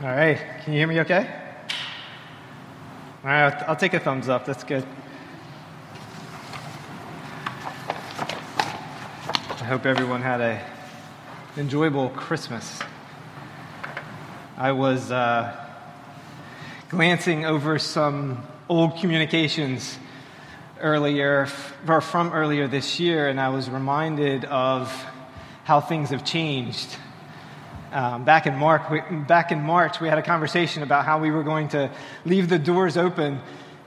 All right. Can you hear me okay? All right. I'll, take a thumbs up. That's good. I hope everyone had a enjoyable Christmas. I was uh, glancing over some old communications earlier, or from earlier this year, and I was reminded of how things have changed. Um, back, in March, we, back in March, we had a conversation about how we were going to leave the doors open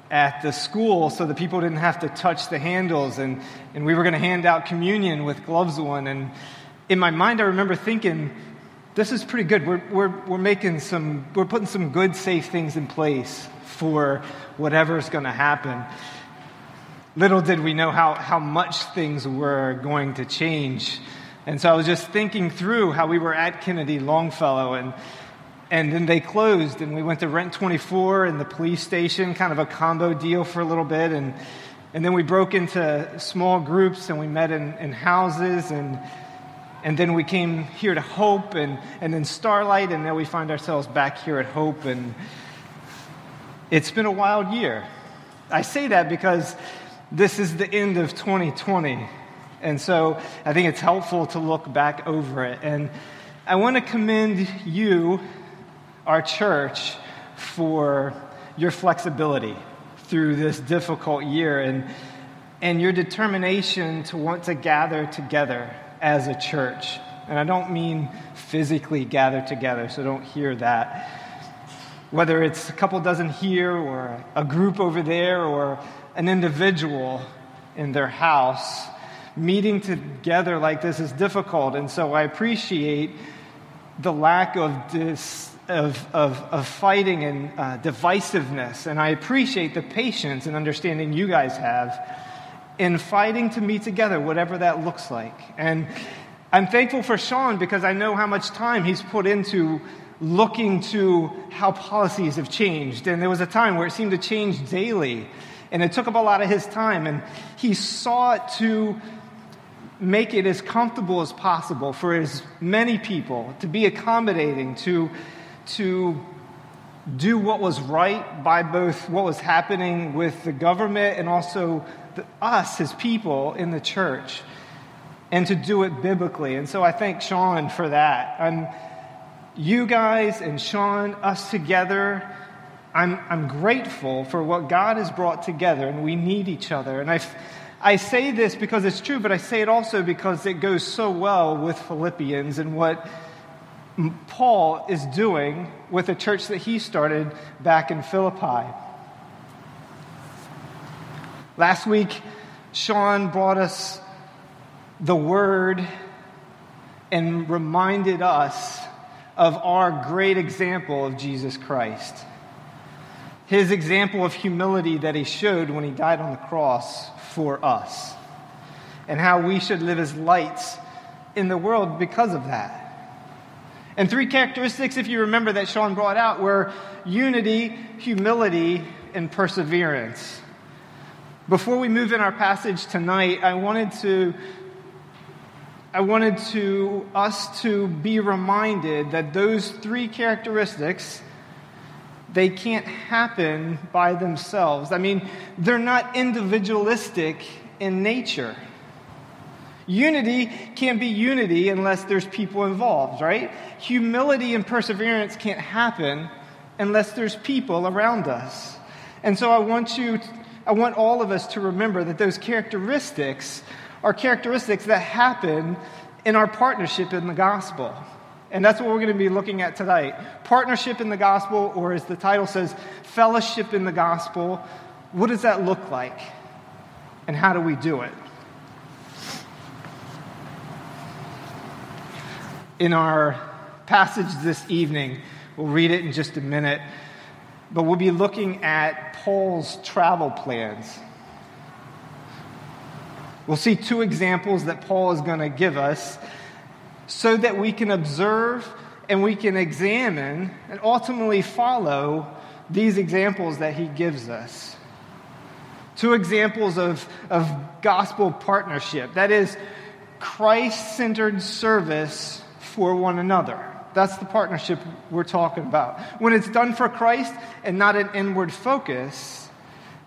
at the school so the people didn't have to touch the handles, and, and we were going to hand out communion with gloves on. And in my mind, I remember thinking, this is pretty good. We're, we're, we're making some, we're putting some good, safe things in place for whatever's going to happen. Little did we know how, how much things were going to change and so I was just thinking through how we were at Kennedy Longfellow and and then they closed and we went to Rent 24 and the police station, kind of a combo deal for a little bit and and then we broke into small groups and we met in, in houses and and then we came here to Hope and, and then Starlight and now we find ourselves back here at Hope and it's been a wild year. I say that because this is the end of 2020 and so I think it's helpful to look back over it. And I want to commend you, our church, for your flexibility through this difficult year and, and your determination to want to gather together as a church. And I don't mean physically gather together, so don't hear that. Whether it's a couple dozen here, or a group over there, or an individual in their house, meeting together like this is difficult. And so I appreciate the lack of, of, of, of fighting and uh, divisiveness. And I appreciate the patience and understanding you guys have in fighting to meet together, whatever that looks like. And I'm thankful for Sean because I know how much time he's put into looking to how policies have changed. And there was a time where it seemed to change daily. And it took up a lot of his time. And he sought to make it as comfortable as possible for as many people, to be accommodating, to, to do what was right by both what was happening with the government and also the, us, as people in the church, and to do it biblically. And so I thank Sean for that. And you guys and Sean, us together, I'm, I'm grateful for what God has brought together, and we need each other. And I I say this because it's true, but I say it also because it goes so well with Philippians and what Paul is doing with the church that he started back in Philippi. Last week, Sean brought us the word and reminded us of our great example of Jesus Christ. His example of humility that he showed when he died on the cross for us and how we should live as lights in the world because of that. And three characteristics, if you remember, that Sean brought out were unity, humility, and perseverance. Before we move in our passage tonight, I wanted to I wanted to us to be reminded that those three characteristics they can't happen by themselves. I mean, they're not individualistic in nature. Unity can't be unity unless there's people involved, right? Humility and perseverance can't happen unless there's people around us. And so I want you, I want all of us to remember that those characteristics are characteristics that happen in our partnership in the gospel. And that's what we're going to be looking at tonight partnership in the gospel, or as the title says, fellowship in the gospel. What does that look like? And how do we do it? In our passage this evening, we'll read it in just a minute, but we'll be looking at Paul's travel plans. We'll see two examples that Paul is going to give us so that we can observe and we can examine and ultimately follow these examples that he gives us. Two examples of, of gospel partnership that is, Christ centered service for one another. That's the partnership we're talking about. When it's done for Christ and not an inward focus,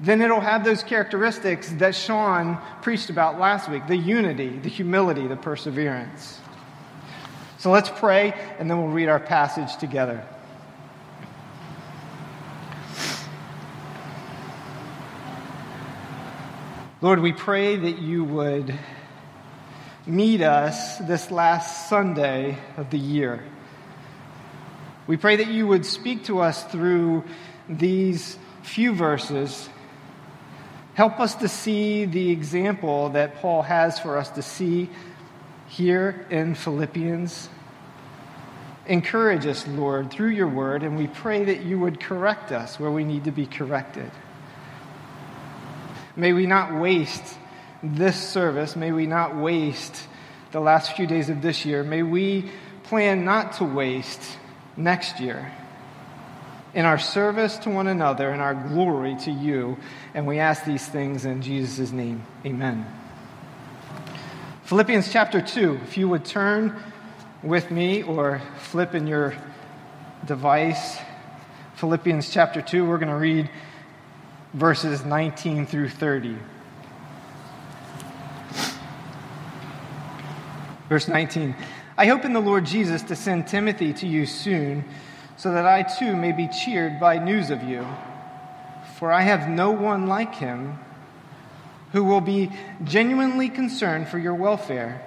then it'll have those characteristics that Sean preached about last week the unity, the humility, the perseverance. So let's pray, and then we'll read our passage together. Lord, we pray that you would meet us this last Sunday of the year. We pray that you would speak to us through these few verses. Help us to see the example that Paul has for us to see here in Philippians. Encourage us, Lord, through your word, and we pray that you would correct us where we need to be corrected. May we not waste this service. May we not waste the last few days of this year. May we plan not to waste next year in our service to one another and our glory to you. And we ask these things in Jesus' name. Amen. Philippians chapter 2. If you would turn with me or flip in your device, Philippians chapter 2, we're going to read verses 19 through 30. Verse 19 I hope in the Lord Jesus to send Timothy to you soon, so that I too may be cheered by news of you. For I have no one like him who will be genuinely concerned for your welfare,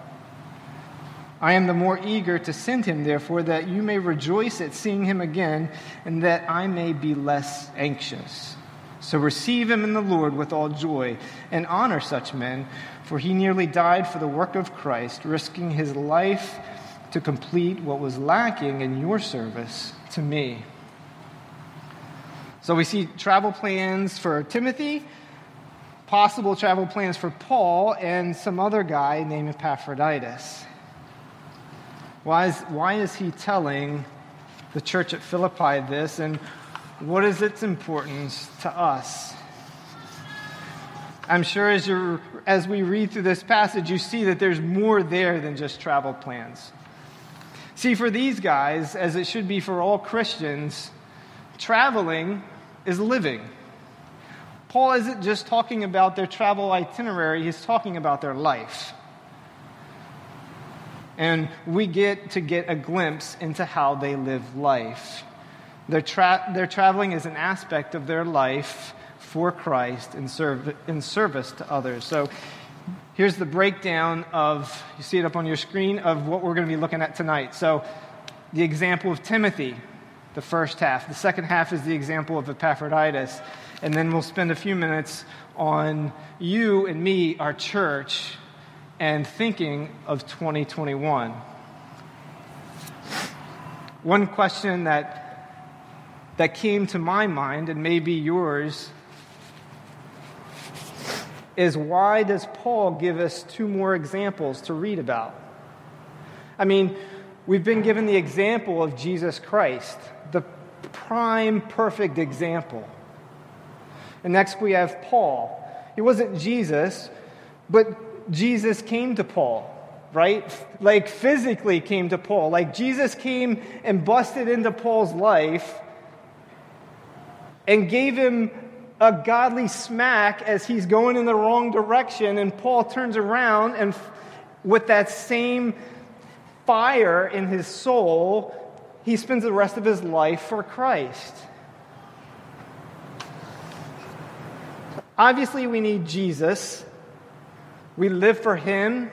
I am the more eager to send him, therefore, that you may rejoice at seeing him again, and that I may be less anxious. So receive him in the Lord with all joy, and honor such men, for he nearly died for the work of Christ, risking his life to complete what was lacking in your service to me. So we see travel plans for Timothy, possible travel plans for Paul, and some other guy named Epaphroditus. Why is, why is he telling the church at Philippi this, and what is its importance to us? I'm sure as, you as we read through this passage, you see that there's more there than just travel plans. See, for these guys, as it should be for all Christians, traveling is living. Paul isn't just talking about their travel itinerary, he's talking about their life. And we get to get a glimpse into how they live life. Their, tra- their traveling is an aspect of their life for Christ in, serv- in service to others. So here's the breakdown of, you see it up on your screen, of what we're going to be looking at tonight. So the example of Timothy, the first half. The second half is the example of Epaphroditus. And then we'll spend a few minutes on you and me, our church, and thinking of 2021. One question that, that came to my mind, and maybe yours, is why does Paul give us two more examples to read about? I mean, we've been given the example of Jesus Christ the prime perfect example. And next we have Paul. He wasn't Jesus, but Jesus came to Paul, right? Like physically came to Paul. Like Jesus came and busted into Paul's life and gave him a godly smack as he's going in the wrong direction. And Paul turns around and, with that same fire in his soul, he spends the rest of his life for Christ. Obviously, we need Jesus. We live for Him.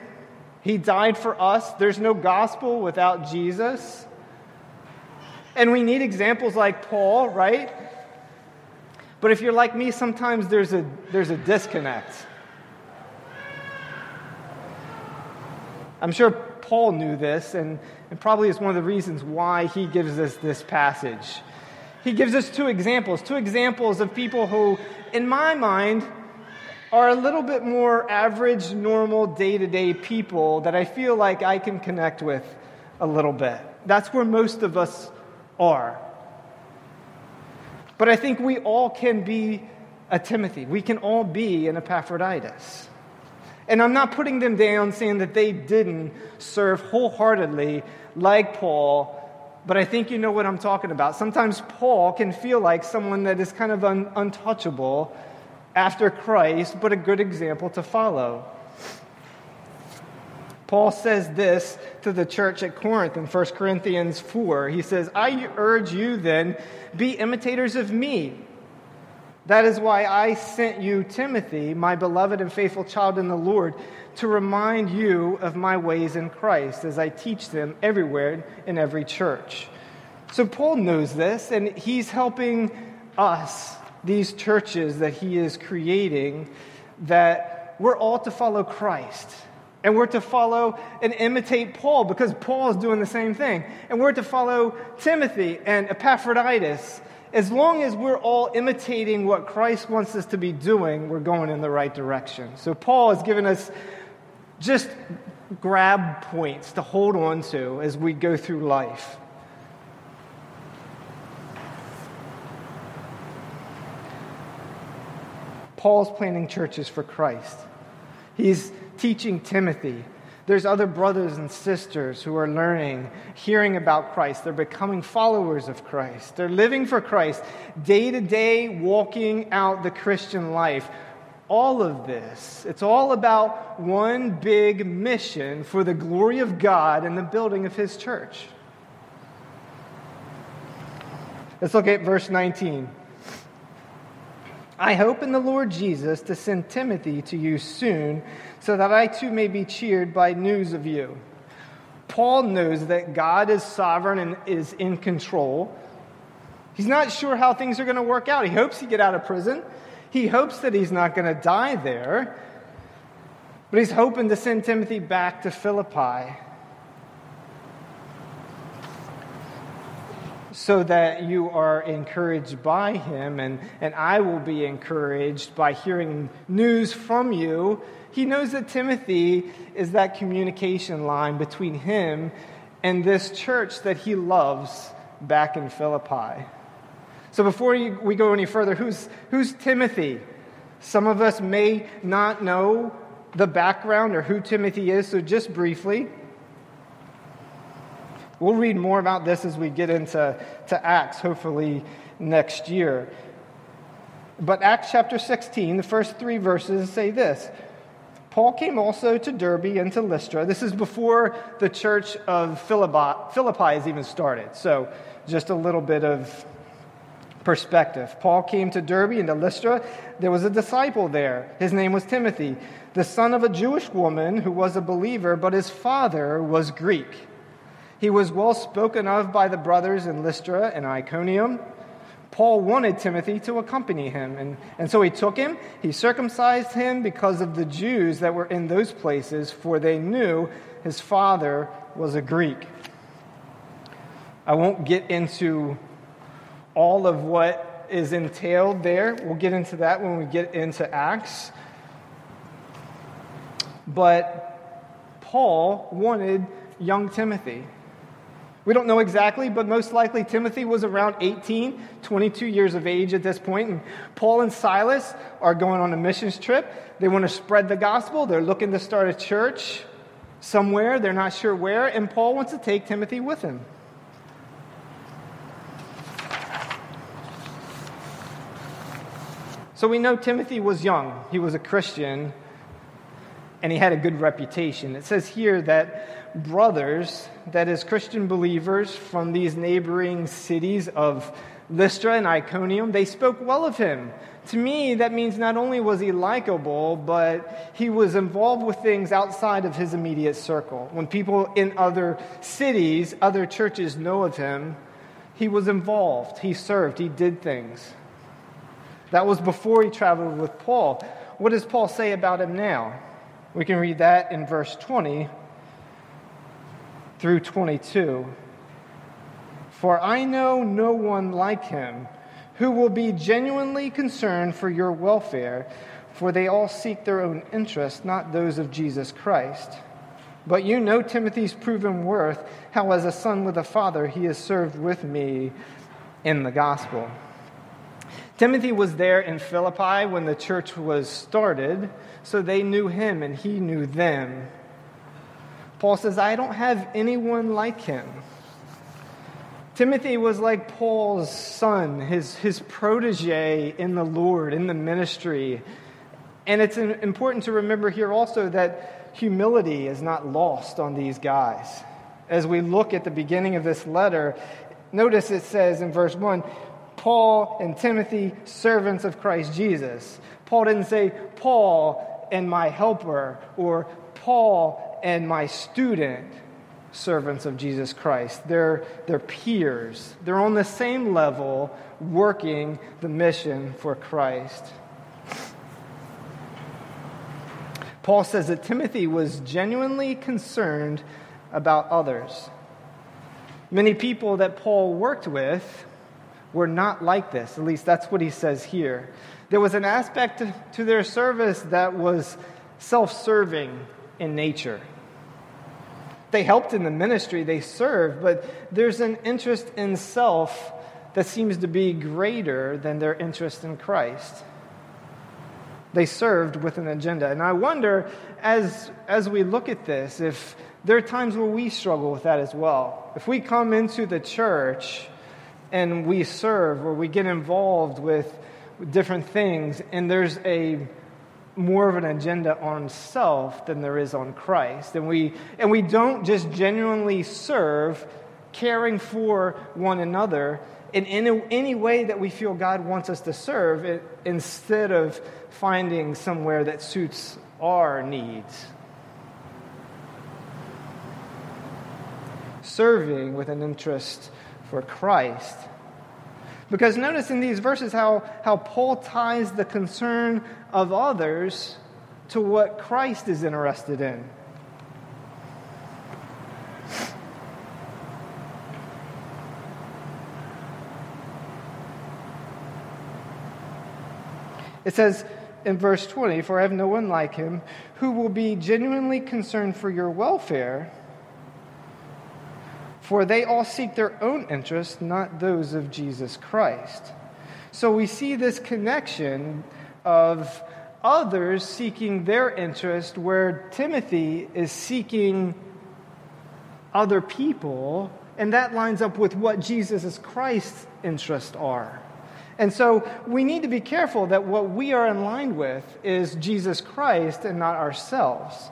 He died for us. There's no gospel without Jesus. And we need examples like Paul, right? But if you're like me, sometimes there's a, there's a disconnect. I'm sure Paul knew this, and, and probably is one of the reasons why he gives us this passage. He gives us two examples, two examples of people who, in my mind, are a little bit more average, normal, day to day people that I feel like I can connect with a little bit. That's where most of us are. But I think we all can be a Timothy. We can all be an Epaphroditus. And I'm not putting them down saying that they didn't serve wholeheartedly like Paul, but I think you know what I'm talking about. Sometimes Paul can feel like someone that is kind of un- untouchable after Christ, but a good example to follow. Paul says this to the church at Corinth in 1 Corinthians 4. He says, I urge you then, be imitators of me. That is why I sent you, Timothy, my beloved and faithful child in the Lord, to remind you of my ways in Christ as I teach them everywhere in every church. So Paul knows this, and he's helping us these churches that he is creating that we're all to follow Christ. And we're to follow and imitate Paul because Paul is doing the same thing. And we're to follow Timothy and Epaphroditus. As long as we're all imitating what Christ wants us to be doing, we're going in the right direction. So Paul has given us just grab points to hold on to as we go through life. Paul's planting churches for Christ. He's teaching Timothy. There's other brothers and sisters who are learning, hearing about Christ. They're becoming followers of Christ. They're living for Christ, day to day, walking out the Christian life. All of this, it's all about one big mission for the glory of God and the building of His church. Let's look at verse 19. I hope in the Lord Jesus to send Timothy to you soon, so that I too may be cheered by news of you. Paul knows that God is sovereign and is in control. He's not sure how things are going to work out. He hopes he get out of prison. He hopes that he's not going to die there. But he's hoping to send Timothy back to Philippi so that you are encouraged by him, and, and I will be encouraged by hearing news from you. He knows that Timothy is that communication line between him and this church that he loves back in Philippi. So before we go any further, who's, who's Timothy? Some of us may not know the background or who Timothy is, so just briefly. We'll read more about this as we get into to Acts, hopefully next year. But Acts chapter 16, the first three verses say this Paul came also to Derbe and to Lystra. This is before the church of Philippi, Philippi has even started. So, just a little bit of perspective. Paul came to Derbe and to Lystra. There was a disciple there. His name was Timothy, the son of a Jewish woman who was a believer, but his father was Greek. He was well spoken of by the brothers in Lystra and Iconium. Paul wanted Timothy to accompany him, and, and so he took him. He circumcised him because of the Jews that were in those places, for they knew his father was a Greek. I won't get into all of what is entailed there. We'll get into that when we get into Acts. But Paul wanted young Timothy. We don't know exactly, but most likely Timothy was around 18, 22 years of age at this point. And Paul and Silas are going on a missions trip. They want to spread the gospel. They're looking to start a church somewhere. They're not sure where. And Paul wants to take Timothy with him. So we know Timothy was young, he was a Christian, and he had a good reputation. It says here that brothers, that is, Christian believers from these neighboring cities of Lystra and Iconium, they spoke well of him. To me, that means not only was he likable, but he was involved with things outside of his immediate circle. When people in other cities, other churches know of him, he was involved, he served, he did things. That was before he traveled with Paul. What does Paul say about him now? We can read that in verse 20 through 22. For I know no one like him who will be genuinely concerned for your welfare, for they all seek their own interest, not those of Jesus Christ. But you know Timothy's proven worth, how as a son with a father he has served with me in the gospel. Timothy was there in Philippi when the church was started, so they knew him and he knew them. Paul says, I don't have anyone like him. Timothy was like Paul's son, his, his protege in the Lord, in the ministry. And it's important to remember here also that humility is not lost on these guys. As we look at the beginning of this letter, notice it says in verse 1 Paul and Timothy, servants of Christ Jesus. Paul didn't say, Paul and my helper, or Paul and my student servants of Jesus Christ. They're, they're peers. They're on the same level working the mission for Christ. Paul says that Timothy was genuinely concerned about others. Many people that Paul worked with were not like this. At least that's what he says here. There was an aspect to their service that was self serving in nature. They helped in the ministry, they served, but there's an interest in self that seems to be greater than their interest in Christ. They served with an agenda. And I wonder, as, as we look at this, if there are times where we struggle with that as well. If we come into the church and we serve or we get involved with different things, and there's a more of an agenda on self than there is on Christ. And we, and we don't just genuinely serve, caring for one another in any, any way that we feel God wants us to serve, it, instead of finding somewhere that suits our needs. Serving with an interest for Christ because notice in these verses how, how Paul ties the concern of others to what Christ is interested in. It says in verse 20, For I have no one like him who will be genuinely concerned for your welfare for they all seek their own interests, not those of Jesus Christ. So we see this connection of others seeking their interest, where Timothy is seeking other people, and that lines up with what Jesus Christ's interests are. And so we need to be careful that what we are in line with is Jesus Christ and not ourselves.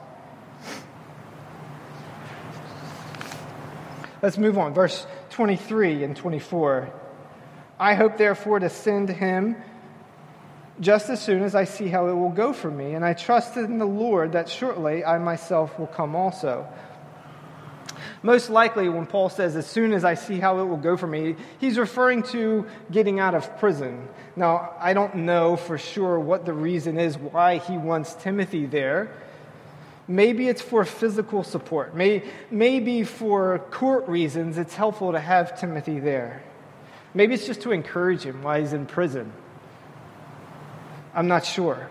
Let's move on. Verse 23 and 24. I hope, therefore, to send him just as soon as I see how it will go for me, and I trust in the Lord that shortly I myself will come also. Most likely, when Paul says, as soon as I see how it will go for me, he's referring to getting out of prison. Now, I don't know for sure what the reason is why he wants Timothy there. Maybe it's for physical support. Maybe for court reasons, it's helpful to have Timothy there. Maybe it's just to encourage him while he's in prison. I'm not sure.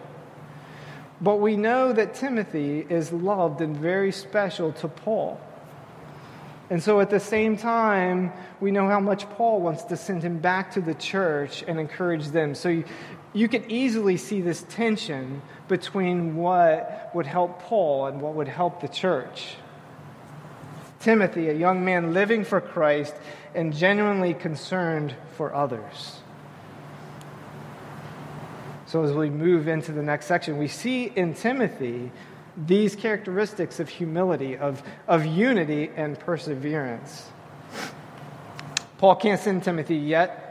But we know that Timothy is loved and very special to Paul. And so at the same time, we know how much Paul wants to send him back to the church and encourage them. So you, you can easily see this tension between what would help Paul and what would help the church. Timothy, a young man living for Christ and genuinely concerned for others. So, as we move into the next section, we see in Timothy these characteristics of humility, of, of unity, and perseverance. Paul can't send Timothy yet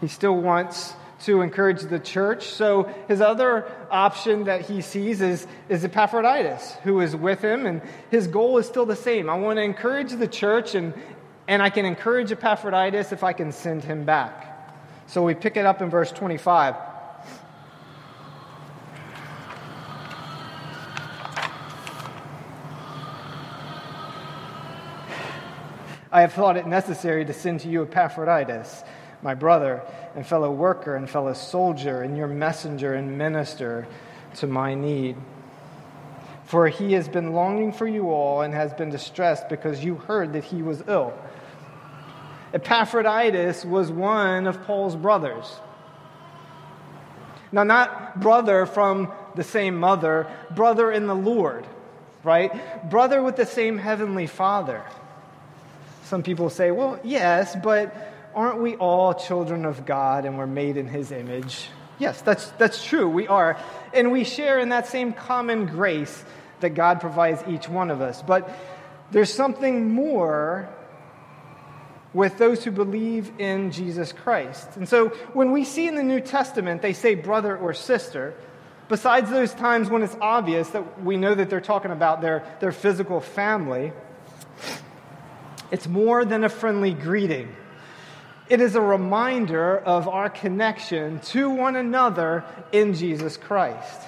He still wants to encourage the church. So his other option that he sees is, is Epaphroditus, who is with him, and his goal is still the same. I want to encourage the church, and, and I can encourage Epaphroditus if I can send him back. So we pick it up in verse 25. I have thought it necessary to send to you Epaphroditus, my brother and fellow worker and fellow soldier, and your messenger and minister to my need. For he has been longing for you all and has been distressed because you heard that he was ill. Epaphroditus was one of Paul's brothers. Now, not brother from the same mother, brother in the Lord, right? Brother with the same heavenly father. Some people say, well, yes, but aren't we all children of God and we're made in his image? Yes, that's, that's true. We are. And we share in that same common grace that God provides each one of us. But there's something more with those who believe in Jesus Christ. And so when we see in the New Testament they say brother or sister, besides those times when it's obvious that we know that they're talking about their, their physical family, it's more than a friendly greeting. It is a reminder of our connection to one another in Jesus Christ.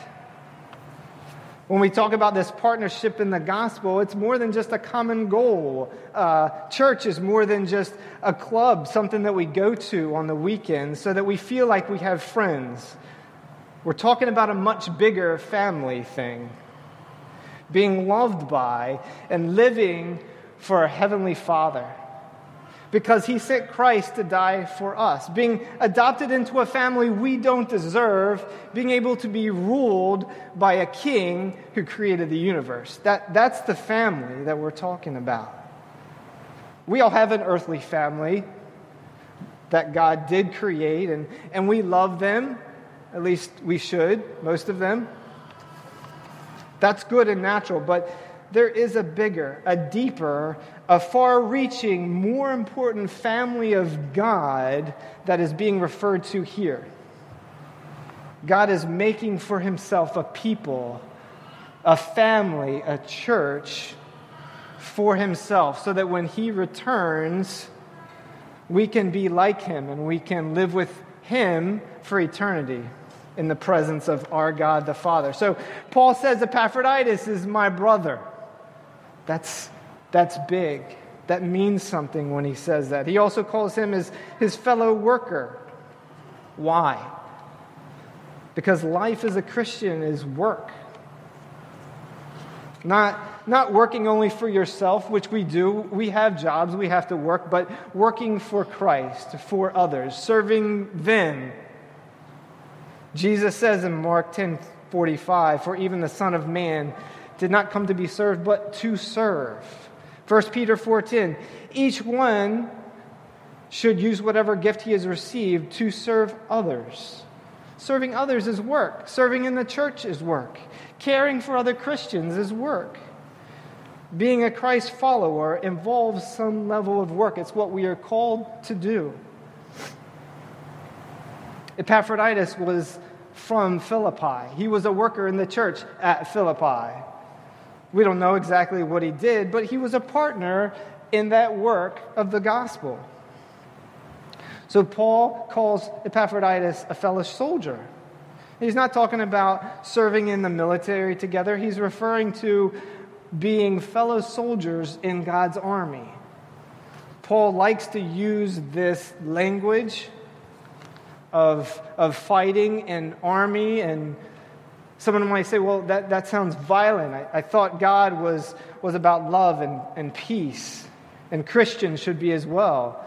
When we talk about this partnership in the gospel, it's more than just a common goal. Uh, church is more than just a club, something that we go to on the weekend so that we feel like we have friends. We're talking about a much bigger family thing. Being loved by and living for a heavenly Father because he sent Christ to die for us, being adopted into a family we don't deserve, being able to be ruled by a king who created the universe. That, that's the family that we're talking about. We all have an earthly family that God did create, and, and we love them. At least we should, most of them. That's good and natural, but there is a bigger, a deeper, a far reaching, more important family of God that is being referred to here. God is making for himself a people, a family, a church for himself, so that when he returns, we can be like him and we can live with him for eternity in the presence of our God the Father. So Paul says Epaphroditus is my brother. That's, that's big. That means something when he says that. He also calls him his, his fellow worker. Why? Because life as a Christian is work. Not, not working only for yourself, which we do. We have jobs, we have to work, but working for Christ, for others, serving them. Jesus says in Mark 10 45, For even the Son of Man did not come to be served, but to serve. 1 Peter 4:10 Each one should use whatever gift he has received to serve others. Serving others is work. Serving in the church is work. Caring for other Christians is work. Being a Christ follower involves some level of work. It's what we are called to do. Epaphroditus was from Philippi. He was a worker in the church at Philippi. We don't know exactly what he did, but he was a partner in that work of the gospel. So Paul calls Epaphroditus a fellow soldier. He's not talking about serving in the military together, he's referring to being fellow soldiers in God's army. Paul likes to use this language of, of fighting and army and Someone might say, well, that, that sounds violent. I, I thought God was, was about love and, and peace, and Christians should be as well.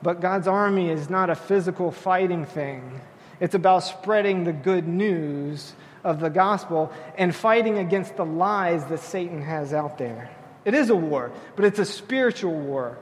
But God's army is not a physical fighting thing, it's about spreading the good news of the gospel and fighting against the lies that Satan has out there. It is a war, but it's a spiritual war.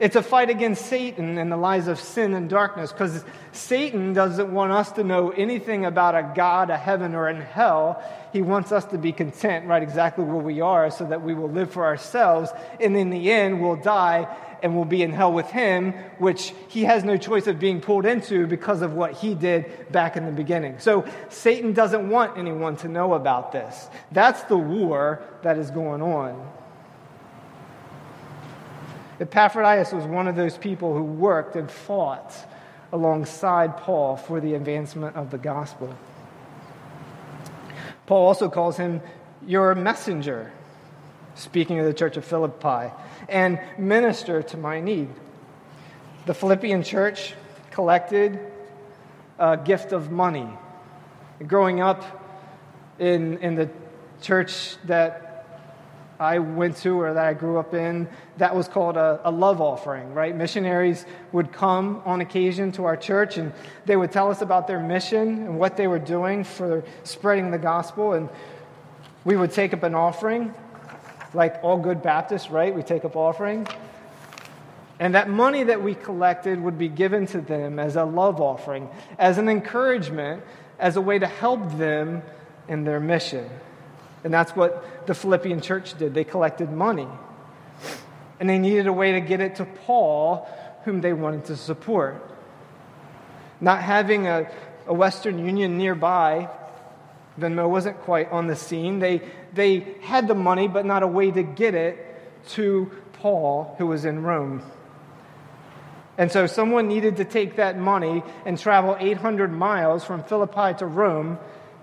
It's a fight against Satan and the lies of sin and darkness because Satan doesn't want us to know anything about a God, a heaven, or in hell. He wants us to be content right exactly where we are so that we will live for ourselves. And in the end, we'll die and we'll be in hell with him, which he has no choice of being pulled into because of what he did back in the beginning. So Satan doesn't want anyone to know about this. That's the war that is going on. Epaphroditus was one of those people who worked and fought alongside Paul for the advancement of the gospel. Paul also calls him your messenger, speaking of the church of Philippi, and minister to my need. The Philippian church collected a gift of money. Growing up in, in the church that I went to or that I grew up in, that was called a, a, love offering, right? Missionaries would come on occasion to our church and they would tell us about their mission and what they were doing for spreading the gospel. And we would take up an offering, like all good Baptists, right? We take up offering. And that money that we collected would be given to them as a love offering, as an encouragement, as a way to help them in their mission. And that's what the Philippian church did. They collected money. And they needed a way to get it to Paul, whom they wanted to support. Not having a, a Western Union nearby, Venmo wasn't quite on the scene. They, they had the money, but not a way to get it to Paul, who was in Rome. And so someone needed to take that money and travel 800 miles from Philippi to Rome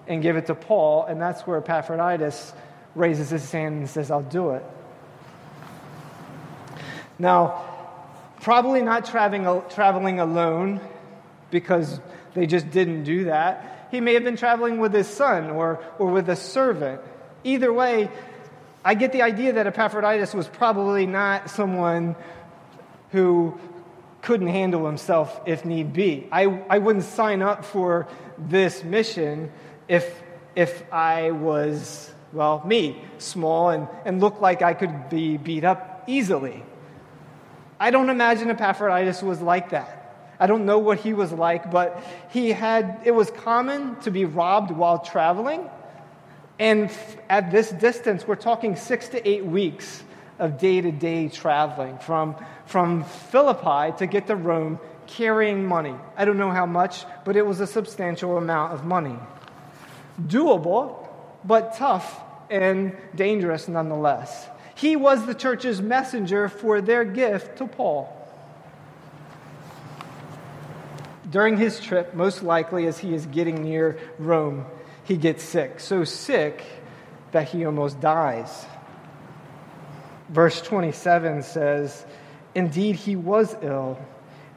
and give it to Paul, and that's where Epaphroditus raises his hand and says, I'll do it. Now, probably not traveling, traveling alone because they just didn't do that. He may have been traveling with his son or, or with a servant. Either way, I get the idea that Epaphroditus was probably not someone who couldn't handle himself if need be. I, I wouldn't sign up for this mission if, if I was, well, me, small and, and looked like I could be beat up easily. I don't imagine Epaphroditus was like that. I don't know what he was like, but he had, it was common to be robbed while traveling. And at this distance, we're talking six to eight weeks of day to day traveling from, from Philippi to get to Rome carrying money. I don't know how much, but it was a substantial amount of money doable, but tough and dangerous nonetheless. He was the church's messenger for their gift to Paul. During his trip, most likely as he is getting near Rome, he gets sick. So sick that he almost dies. Verse 27 says, Indeed, he was ill,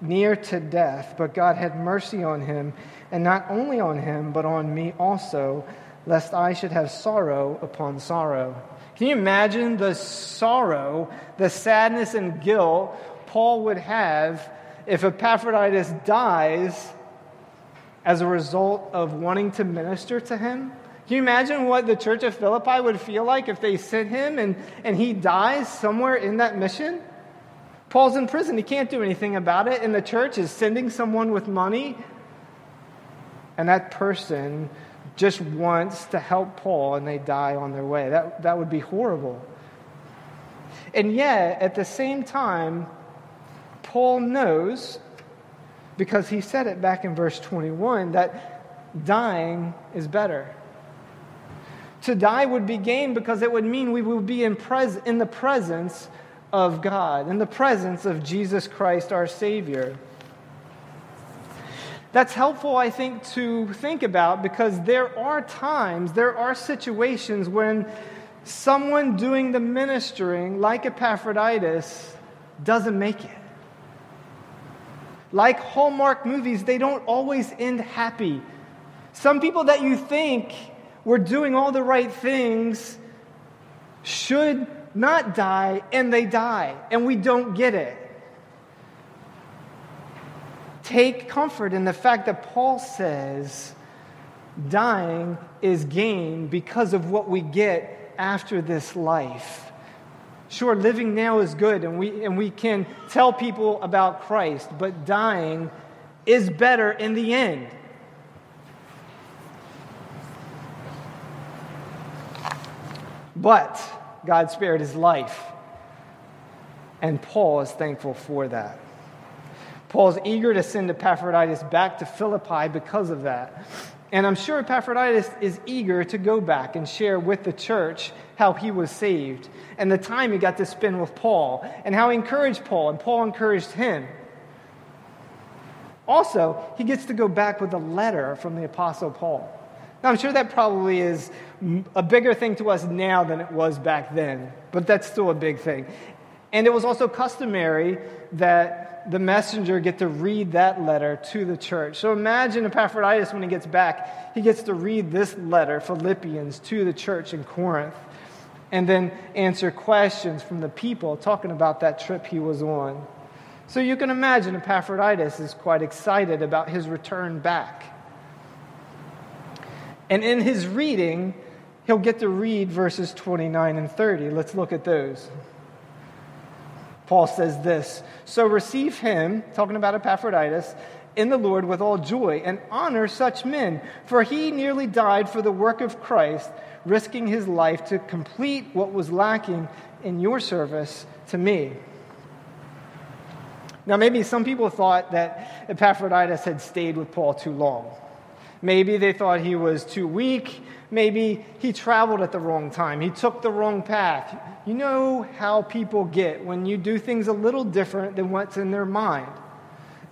near to death, but God had mercy on him and not only on him, but on me also, lest I should have sorrow upon sorrow. Can you imagine the sorrow, the sadness and guilt Paul would have if Epaphroditus dies as a result of wanting to minister to him? Can you imagine what the church of Philippi would feel like if they sent him and, and he dies somewhere in that mission? Paul's in prison. He can't do anything about it, and the church is sending someone with money and that person just wants to help Paul and they die on their way. That, that would be horrible. And yet, at the same time, Paul knows, because he said it back in verse 21, that dying is better. To die would be gain because it would mean we would be in, pres- in the presence of God, in the presence of Jesus Christ, our Savior. That's helpful, I think, to think about because there are times, there are situations when someone doing the ministering, like Epaphroditus, doesn't make it. Like Hallmark movies, they don't always end happy. Some people that you think were doing all the right things should not die, and they die, and we don't get it take comfort in the fact that Paul says dying is gain because of what we get after this life. Sure, living now is good and we, and we can tell people about Christ, but dying is better in the end. But God spared his life, and Paul is thankful for that. Paul's eager to send Epaphroditus back to Philippi because of that. And I'm sure Epaphroditus is eager to go back and share with the church how he was saved and the time he got to spend with Paul and how he encouraged Paul and Paul encouraged him. Also, he gets to go back with a letter from the Apostle Paul. Now, I'm sure that probably is a bigger thing to us now than it was back then, but that's still a big thing. And it was also customary that the messenger get to read that letter to the church. So imagine Epaphroditus when he gets back, he gets to read this letter, Philippians, to the church in Corinth, and then answer questions from the people talking about that trip he was on. So you can imagine Epaphroditus is quite excited about his return back. And in his reading, he'll get to read verses 29 and 30. Let's look at those. Paul says this So receive him, talking about Epaphroditus, in the Lord with all joy and honor such men, for he nearly died for the work of Christ, risking his life to complete what was lacking in your service to me. Now, maybe some people thought that Epaphroditus had stayed with Paul too long. Maybe they thought he was too weak. Maybe he traveled at the wrong time. He took the wrong path. You know how people get when you do things a little different than what's in their mind.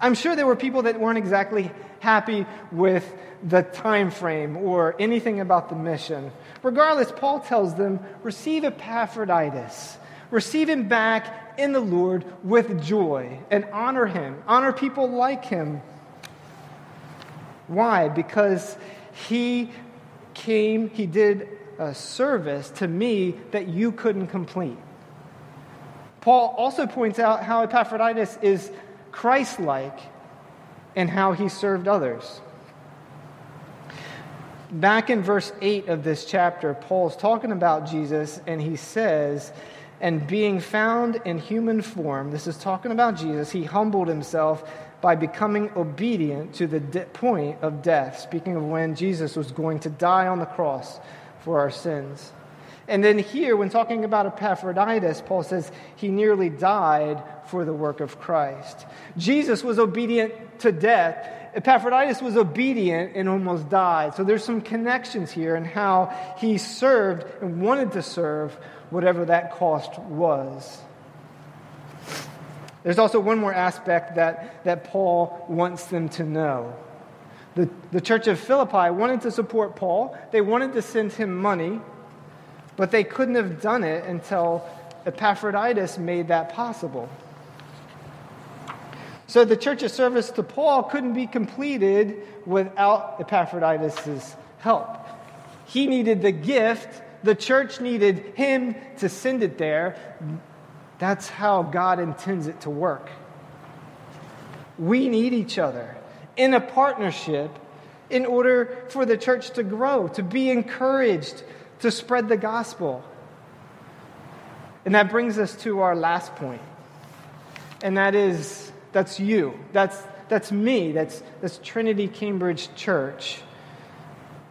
I'm sure there were people that weren't exactly happy with the time frame or anything about the mission. Regardless, Paul tells them, receive Epaphroditus. Receive him back in the Lord with joy and honor him, honor people like him. Why? Because he came, he did a service to me that you couldn't complete. Paul also points out how Epaphroditus is Christ like and how he served others. Back in verse 8 of this chapter, Paul's talking about Jesus, and he says and being found in human form, this is talking about Jesus, he humbled himself by becoming obedient to the de- point of death, speaking of when Jesus was going to die on the cross for our sins. And then here, when talking about Epaphroditus, Paul says he nearly died for the work of Christ. Jesus was obedient to death. Epaphroditus was obedient and almost died. So there's some connections here in how he served and wanted to serve whatever that cost was. There's also one more aspect that, that Paul wants them to know. The, the church of Philippi wanted to support Paul, they wanted to send him money, but they couldn't have done it until Epaphroditus made that possible. So the church's service to Paul couldn't be completed without Epaphroditus' help. He needed the gift the church needed him to send it there. That's how God intends it to work. We need each other in a partnership in order for the church to grow, to be encouraged, to spread the gospel. And that brings us to our last point. And that is that's you. That's that's me. That's that's Trinity Cambridge Church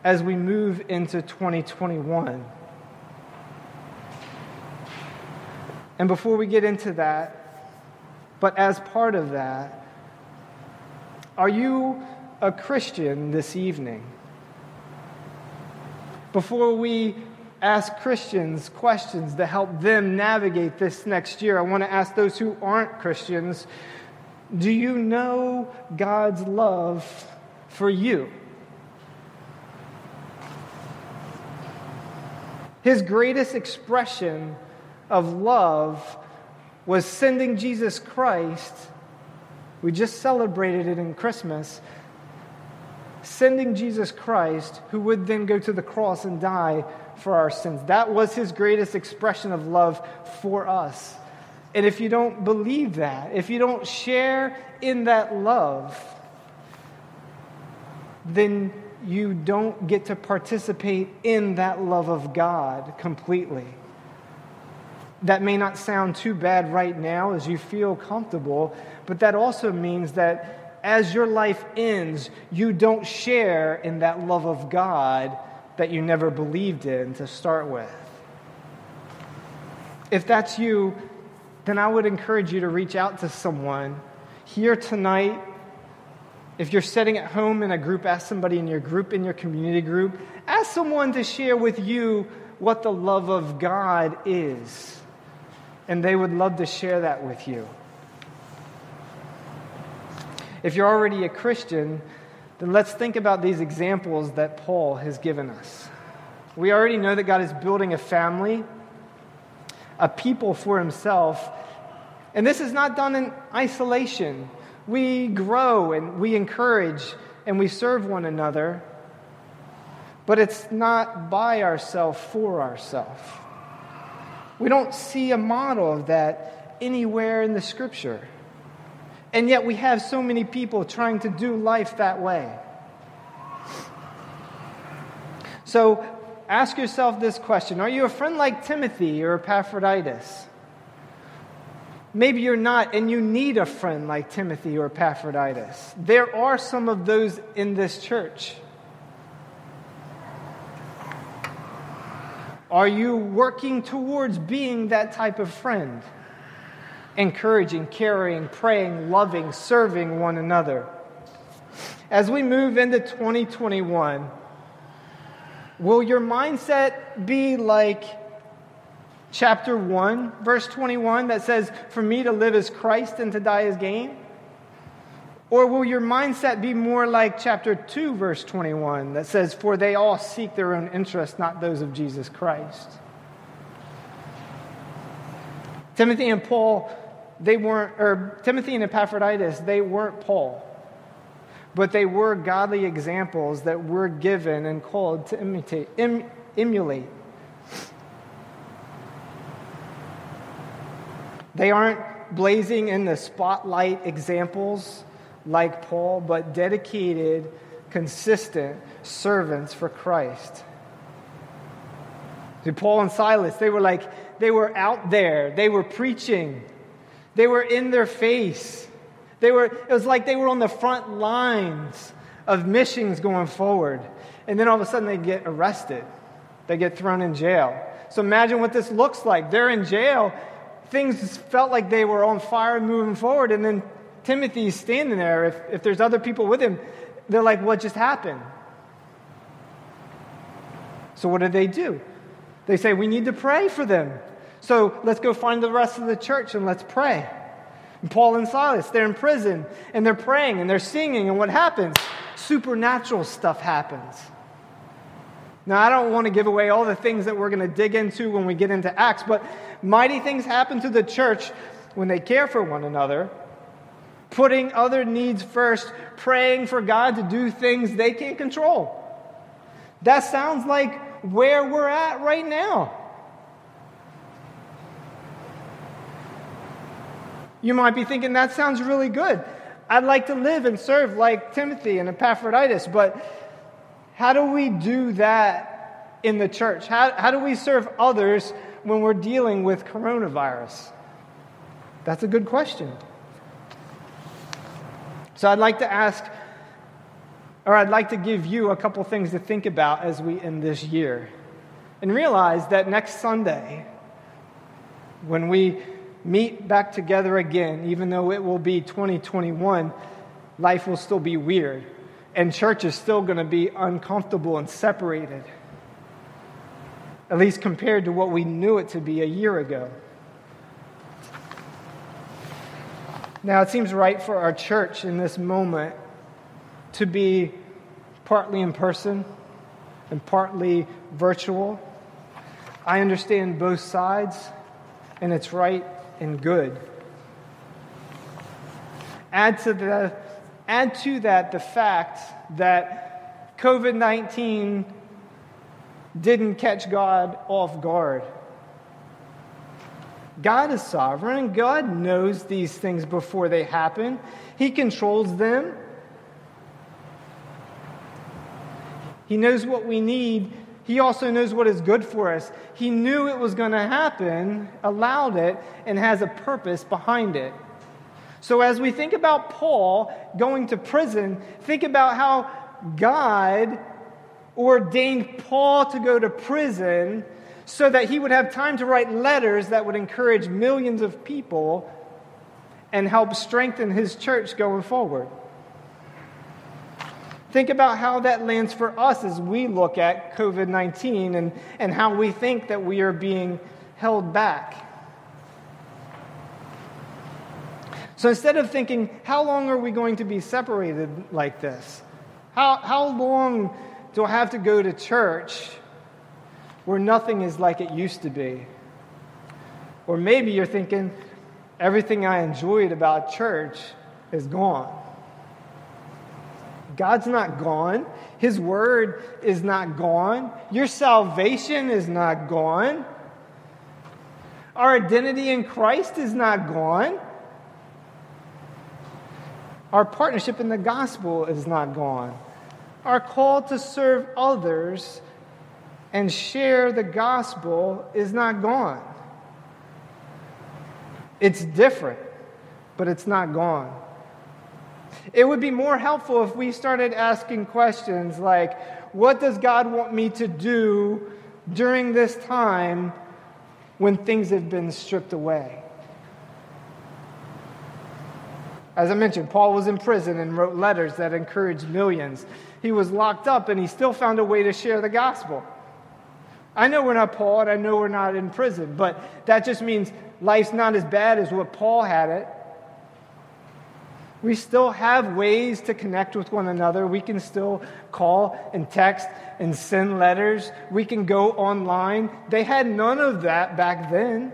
as we move into 2021. And before we get into that, but as part of that, are you a Christian this evening? Before we ask Christians questions to help them navigate this next year, I want to ask those who aren't Christians do you know God's love for you? His greatest expression of love was sending Jesus Christ. We just celebrated it in Christmas. Sending Jesus Christ, who would then go to the cross and die for our sins. That was his greatest expression of love for us. And if you don't believe that, if you don't share in that love, then you don't get to participate in that love of God completely that may not sound too bad right now as you feel comfortable, but that also means that as your life ends, you don't share in that love of God that you never believed in to start with. If that's you, then I would encourage you to reach out to someone here tonight. If you're sitting at home in a group, ask somebody in your group, in your community group, ask someone to share with you what the love of God is. And they would love to share that with you. If you're already a Christian, then let's think about these examples that Paul has given us. We already know that God is building a family, a people for himself. And this is not done in isolation. We grow and we encourage and we serve one another, but it's not by ourselves for ourselves. We don't see a model of that anywhere in the scripture. And yet we have so many people trying to do life that way. So ask yourself this question Are you a friend like Timothy or Epaphroditus? Maybe you're not, and you need a friend like Timothy or Epaphroditus. There are some of those in this church. Are you working towards being that type of friend? Encouraging, caring, praying, loving, serving one another. As we move into 2021, will your mindset be like chapter 1, verse 21, that says, For me to live is Christ and to die is gain? Or will your mindset be more like chapter 2, verse 21, that says, For they all seek their own interests, not those of Jesus Christ? Timothy and Paul, they weren't, or Timothy and Epaphroditus, they weren't Paul, but they were godly examples that were given and called to imitate, em, emulate. They aren't blazing in the spotlight examples like Paul, but dedicated, consistent servants for Christ. See, Paul and Silas, they were like, they were out there, they were preaching, they were in their face. They were, it was like they were on the front lines of missions going forward. And then all of a sudden they get arrested. They get thrown in jail. So imagine what this looks like. They're in jail. Things felt like they were on fire moving forward. And then Timothy's standing there, if, if there's other people with him, they're like, what just happened? So what do they do? They say, we need to pray for them. So let's go find the rest of the church and let's pray. And Paul and Silas, they're in prison and they're praying and they're singing, and what happens? Supernatural stuff happens. Now, I don't want to give away all the things that we're going to dig into when we get into Acts, but mighty things happen to the church when they care for one another putting other needs first, praying for God to do things they can't control. That sounds like where we're at right now. You might be thinking, that sounds really good. I'd like to live and serve like Timothy and Epaphroditus, but how do we do that in the church? How, how do we serve others when we're dealing with coronavirus? That's a good question. So I'd like to ask, or I'd like to give you a couple things to think about as we end this year. And realize that next Sunday, when we meet back together again, even though it will be 2021, life will still be weird. And church is still going to be uncomfortable and separated, at least compared to what we knew it to be a year ago. Now, it seems right for our church in this moment to be partly in person and partly virtual. I understand both sides, and it's right and good. Add to, the, add to that the fact that COVID 19 didn't catch God off guard. God is sovereign. God knows these things before they happen, He controls them. He knows what we need He also knows what is good for us. He knew it was going to happen, allowed it, and has a purpose behind it. So, as we think about Paul going to prison, think about how God ordained Paul to go to prison so that he would have time to write letters that would encourage millions of people and help strengthen his church going forward. Think about how that lands for us as we look at COVID 19 and, and how we think that we are being held back. So instead of thinking, how long are we going to be separated like this? How, how long do I have to go to church where nothing is like it used to be? Or maybe you're thinking, everything I enjoyed about church is gone. God's not gone. His word is not gone. Your salvation is not gone. Our identity in Christ is not gone. Our partnership in the gospel is not gone. Our call to serve others and share the gospel is not gone. It's different, but it's not gone. It would be more helpful if we started asking questions like, What does God want me to do during this time when things have been stripped away? As I mentioned, Paul was in prison and wrote letters that encouraged millions. He was locked up and he still found a way to share the gospel. I know we're not Paul and I know we're not in prison, but that just means life's not as bad as what Paul had it. We still have ways to connect with one another. We can still call and text and send letters. We can go online. They had none of that back then.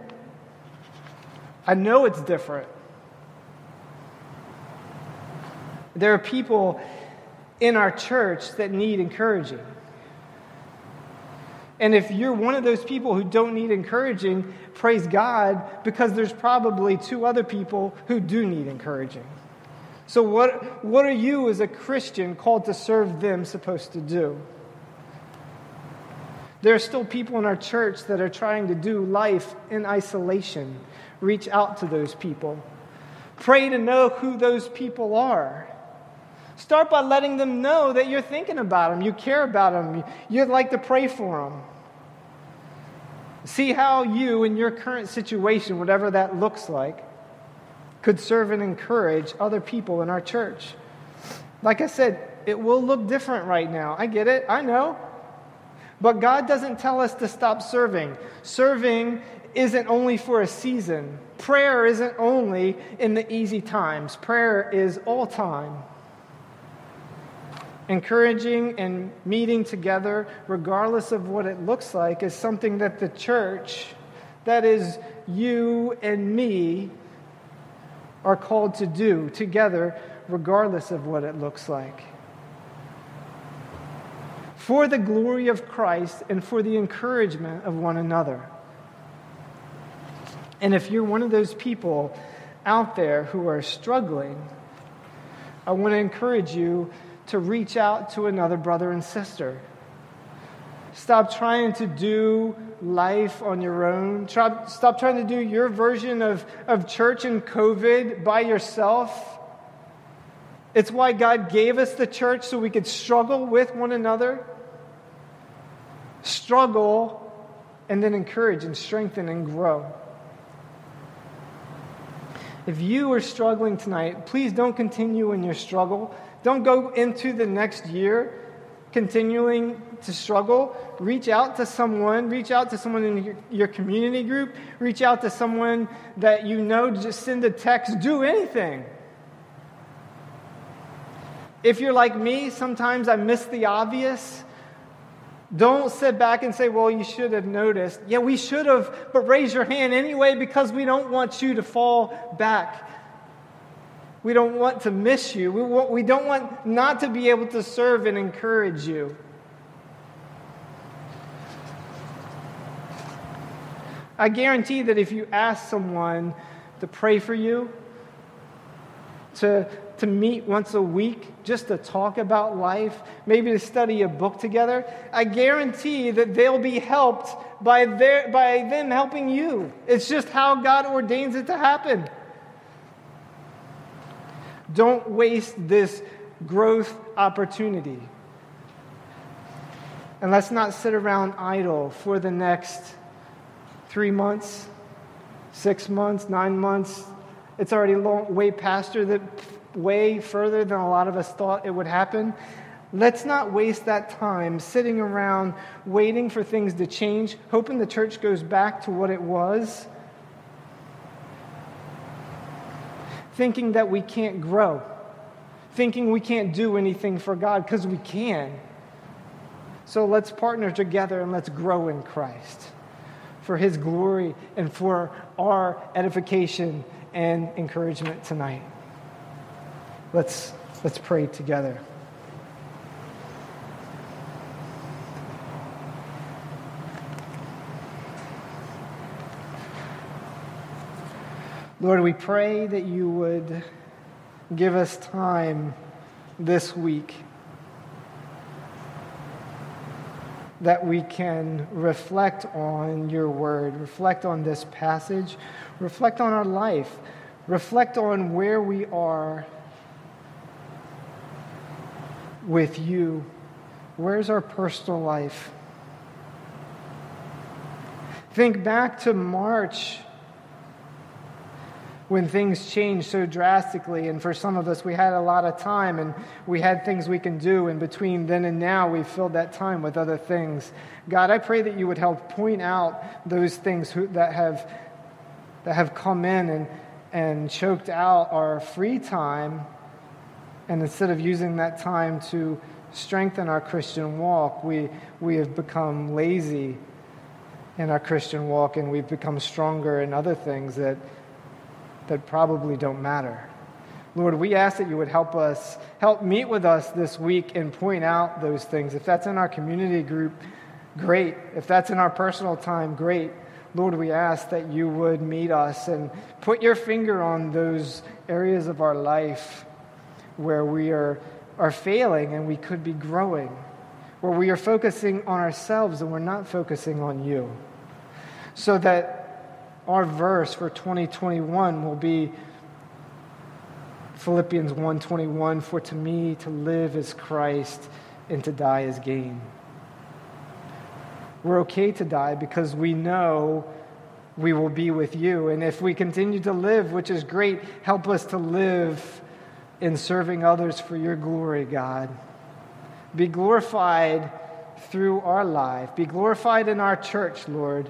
I know it's different. There are people in our church that need encouraging. And if you're one of those people who don't need encouraging, praise God, because there's probably two other people who do need encouraging. So, what, what are you as a Christian called to serve them supposed to do? There are still people in our church that are trying to do life in isolation. Reach out to those people. Pray to know who those people are. Start by letting them know that you're thinking about them, you care about them, you'd like to pray for them. See how you, in your current situation, whatever that looks like, could serve and encourage other people in our church. Like I said, it will look different right now. I get it, I know. But God doesn't tell us to stop serving. Serving isn't only for a season, prayer isn't only in the easy times, prayer is all time. Encouraging and meeting together, regardless of what it looks like, is something that the church, that is you and me, are called to do together, regardless of what it looks like. For the glory of Christ and for the encouragement of one another. And if you're one of those people out there who are struggling, I want to encourage you to reach out to another brother and sister. Stop trying to do life on your own. Stop, stop trying to do your version of, of church and COVID by yourself. It's why God gave us the church so we could struggle with one another. Struggle and then encourage and strengthen and grow. If you are struggling tonight, please don't continue in your struggle. Don't go into the next year continuing to struggle, reach out to someone, reach out to someone in your, your, community group, reach out to someone that you know, just send a text, do anything. If you're like me, sometimes I miss the obvious. Don't sit back and say, well, you should have noticed. Yeah, we should have, but raise your hand anyway because we don't want you to fall back we don't want to miss you. We, want, we don't want not to be able to serve and encourage you. I guarantee that if you ask someone to pray for you, to, to meet once a week just to talk about life, maybe to study a book together, I guarantee that they'll be helped by, their, by them helping you. It's just how God ordains it to happen. Don't waste this growth opportunity. And let's not sit around idle for the next three months, six months, nine months. It's already long, way past the way further than a lot of us thought it would happen. Let's not waste that time sitting around waiting for things to change, hoping the church goes back to what it was, thinking that we can't grow, thinking we can't do anything for God because we can. So let's partner together and let's grow in Christ for his glory and for our edification and encouragement tonight. Let's, let's pray together. Lord, we pray that you would give us time this week that we can reflect on your word, reflect on this passage, reflect on our life, reflect on where we are with you. Where's our personal life? Think back to March when things change so drastically. And for some of us, we had a lot of time and we had things we can do. And between then and now, we've filled that time with other things. God, I pray that you would help point out those things who, that, have, that have come in and, and choked out our free time. And instead of using that time to strengthen our Christian walk, we, we have become lazy in our Christian walk and we've become stronger in other things that that probably don't matter. Lord, we ask that you would help us, help meet with us this week and point out those things. If that's in our community group, great. If that's in our personal time, great. Lord, we ask that you would meet us and put your finger on those areas of our life where we are, are failing and we could be growing, where we are focusing on ourselves and we're not focusing on you. So that our verse for 2021 will be Philippians 1:21 for to me to live is Christ and to die is gain. We're okay to die because we know we will be with you and if we continue to live, which is great, help us to live in serving others for your glory, God. Be glorified through our life. Be glorified in our church, Lord.